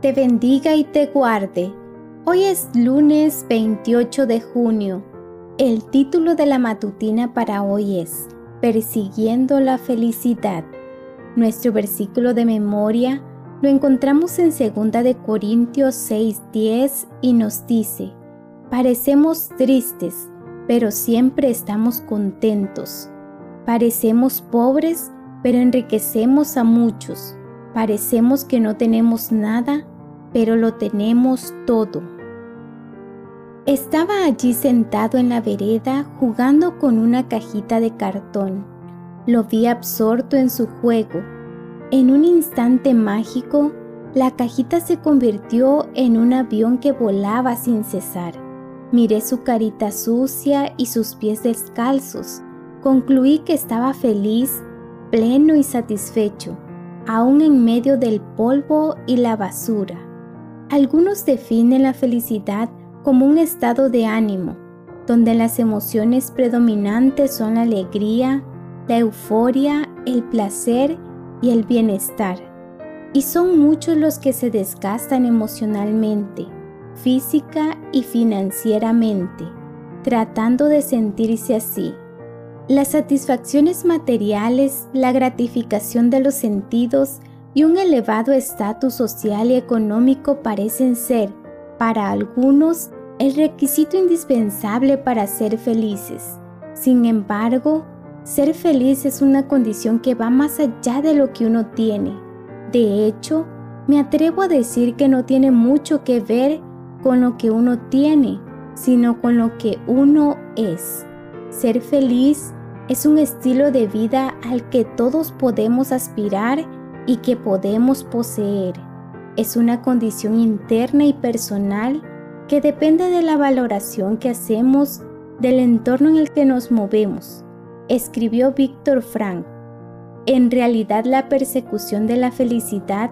te bendiga y te guarde. Hoy es lunes 28 de junio. El título de la matutina para hoy es Persiguiendo la felicidad. Nuestro versículo de memoria lo encontramos en 2 de Corintios 6:10 y nos dice: Parecemos tristes, pero siempre estamos contentos. Parecemos pobres, pero enriquecemos a muchos. Parecemos que no tenemos nada, pero lo tenemos todo. Estaba allí sentado en la vereda jugando con una cajita de cartón. Lo vi absorto en su juego. En un instante mágico, la cajita se convirtió en un avión que volaba sin cesar. Miré su carita sucia y sus pies descalzos. Concluí que estaba feliz, pleno y satisfecho aún en medio del polvo y la basura. Algunos definen la felicidad como un estado de ánimo, donde las emociones predominantes son la alegría, la euforia, el placer y el bienestar. Y son muchos los que se desgastan emocionalmente, física y financieramente, tratando de sentirse así. Las satisfacciones materiales, la gratificación de los sentidos y un elevado estatus social y económico parecen ser, para algunos, el requisito indispensable para ser felices. Sin embargo, ser feliz es una condición que va más allá de lo que uno tiene. De hecho, me atrevo a decir que no tiene mucho que ver con lo que uno tiene, sino con lo que uno es. Ser feliz es un estilo de vida al que todos podemos aspirar y que podemos poseer. Es una condición interna y personal que depende de la valoración que hacemos del entorno en el que nos movemos, escribió Víctor Frank. En realidad la persecución de la felicidad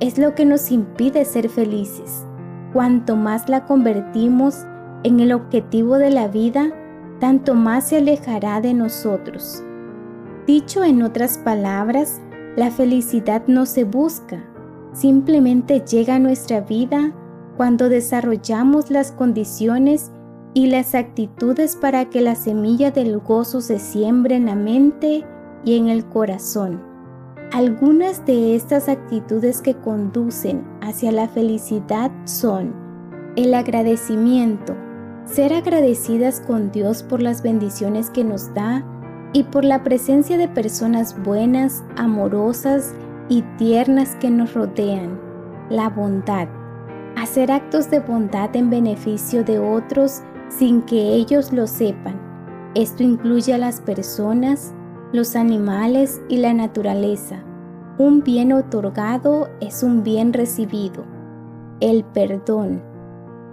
es lo que nos impide ser felices. Cuanto más la convertimos en el objetivo de la vida, tanto más se alejará de nosotros. Dicho en otras palabras, la felicidad no se busca, simplemente llega a nuestra vida cuando desarrollamos las condiciones y las actitudes para que la semilla del gozo se siembre en la mente y en el corazón. Algunas de estas actitudes que conducen hacia la felicidad son el agradecimiento, ser agradecidas con Dios por las bendiciones que nos da y por la presencia de personas buenas, amorosas y tiernas que nos rodean. La bondad. Hacer actos de bondad en beneficio de otros sin que ellos lo sepan. Esto incluye a las personas, los animales y la naturaleza. Un bien otorgado es un bien recibido. El perdón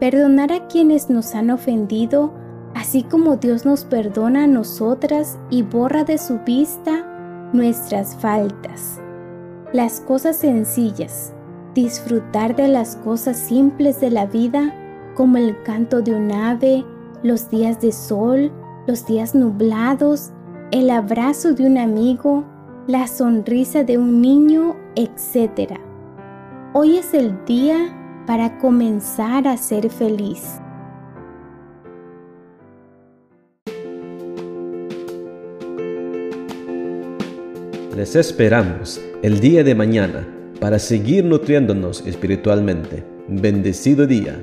perdonar a quienes nos han ofendido, así como Dios nos perdona a nosotras y borra de su vista nuestras faltas. Las cosas sencillas, disfrutar de las cosas simples de la vida, como el canto de un ave, los días de sol, los días nublados, el abrazo de un amigo, la sonrisa de un niño, etc. Hoy es el día para comenzar a ser feliz. Les esperamos el día de mañana para seguir nutriéndonos espiritualmente. Bendecido día.